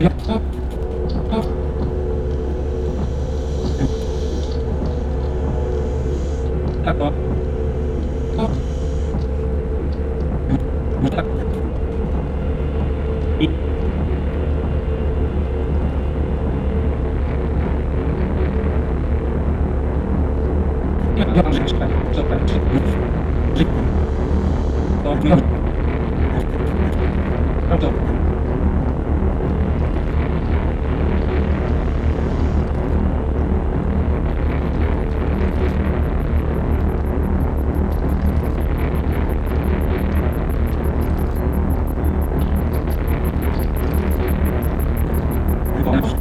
Yep. Kommst.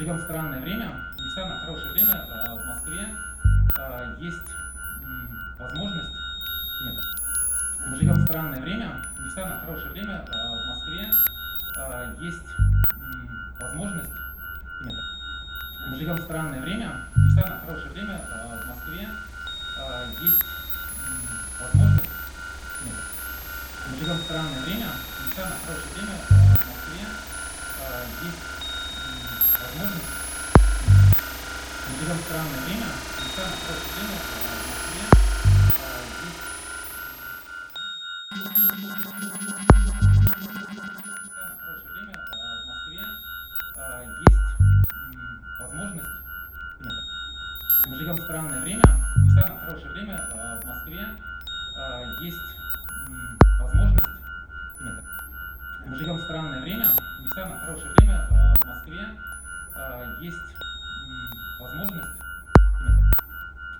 Живем в странное время, не самое хорошее время. А, В Москве а, есть возможность... Нет, мы живем в странное время, не самое хорошее время. А, В Москве есть возможность... Нет, мы живем в странное время, не самое хорошее время. В Москве есть возможность... Нет, мы живем в странное время, не самое хорошее время. В Москве есть возможность... Мы в странное время, не самое хорошее время. А, В Москве а, есть... Самое хорошее время а, в Москве а, есть возможность. Нет, мы живем в странное время, не самое хорошее время а, в Москве а, Э, есть возможность... Нет.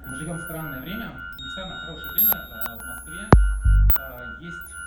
Мы живем в странное время, несмотря на хорошее время э, в Москве э, есть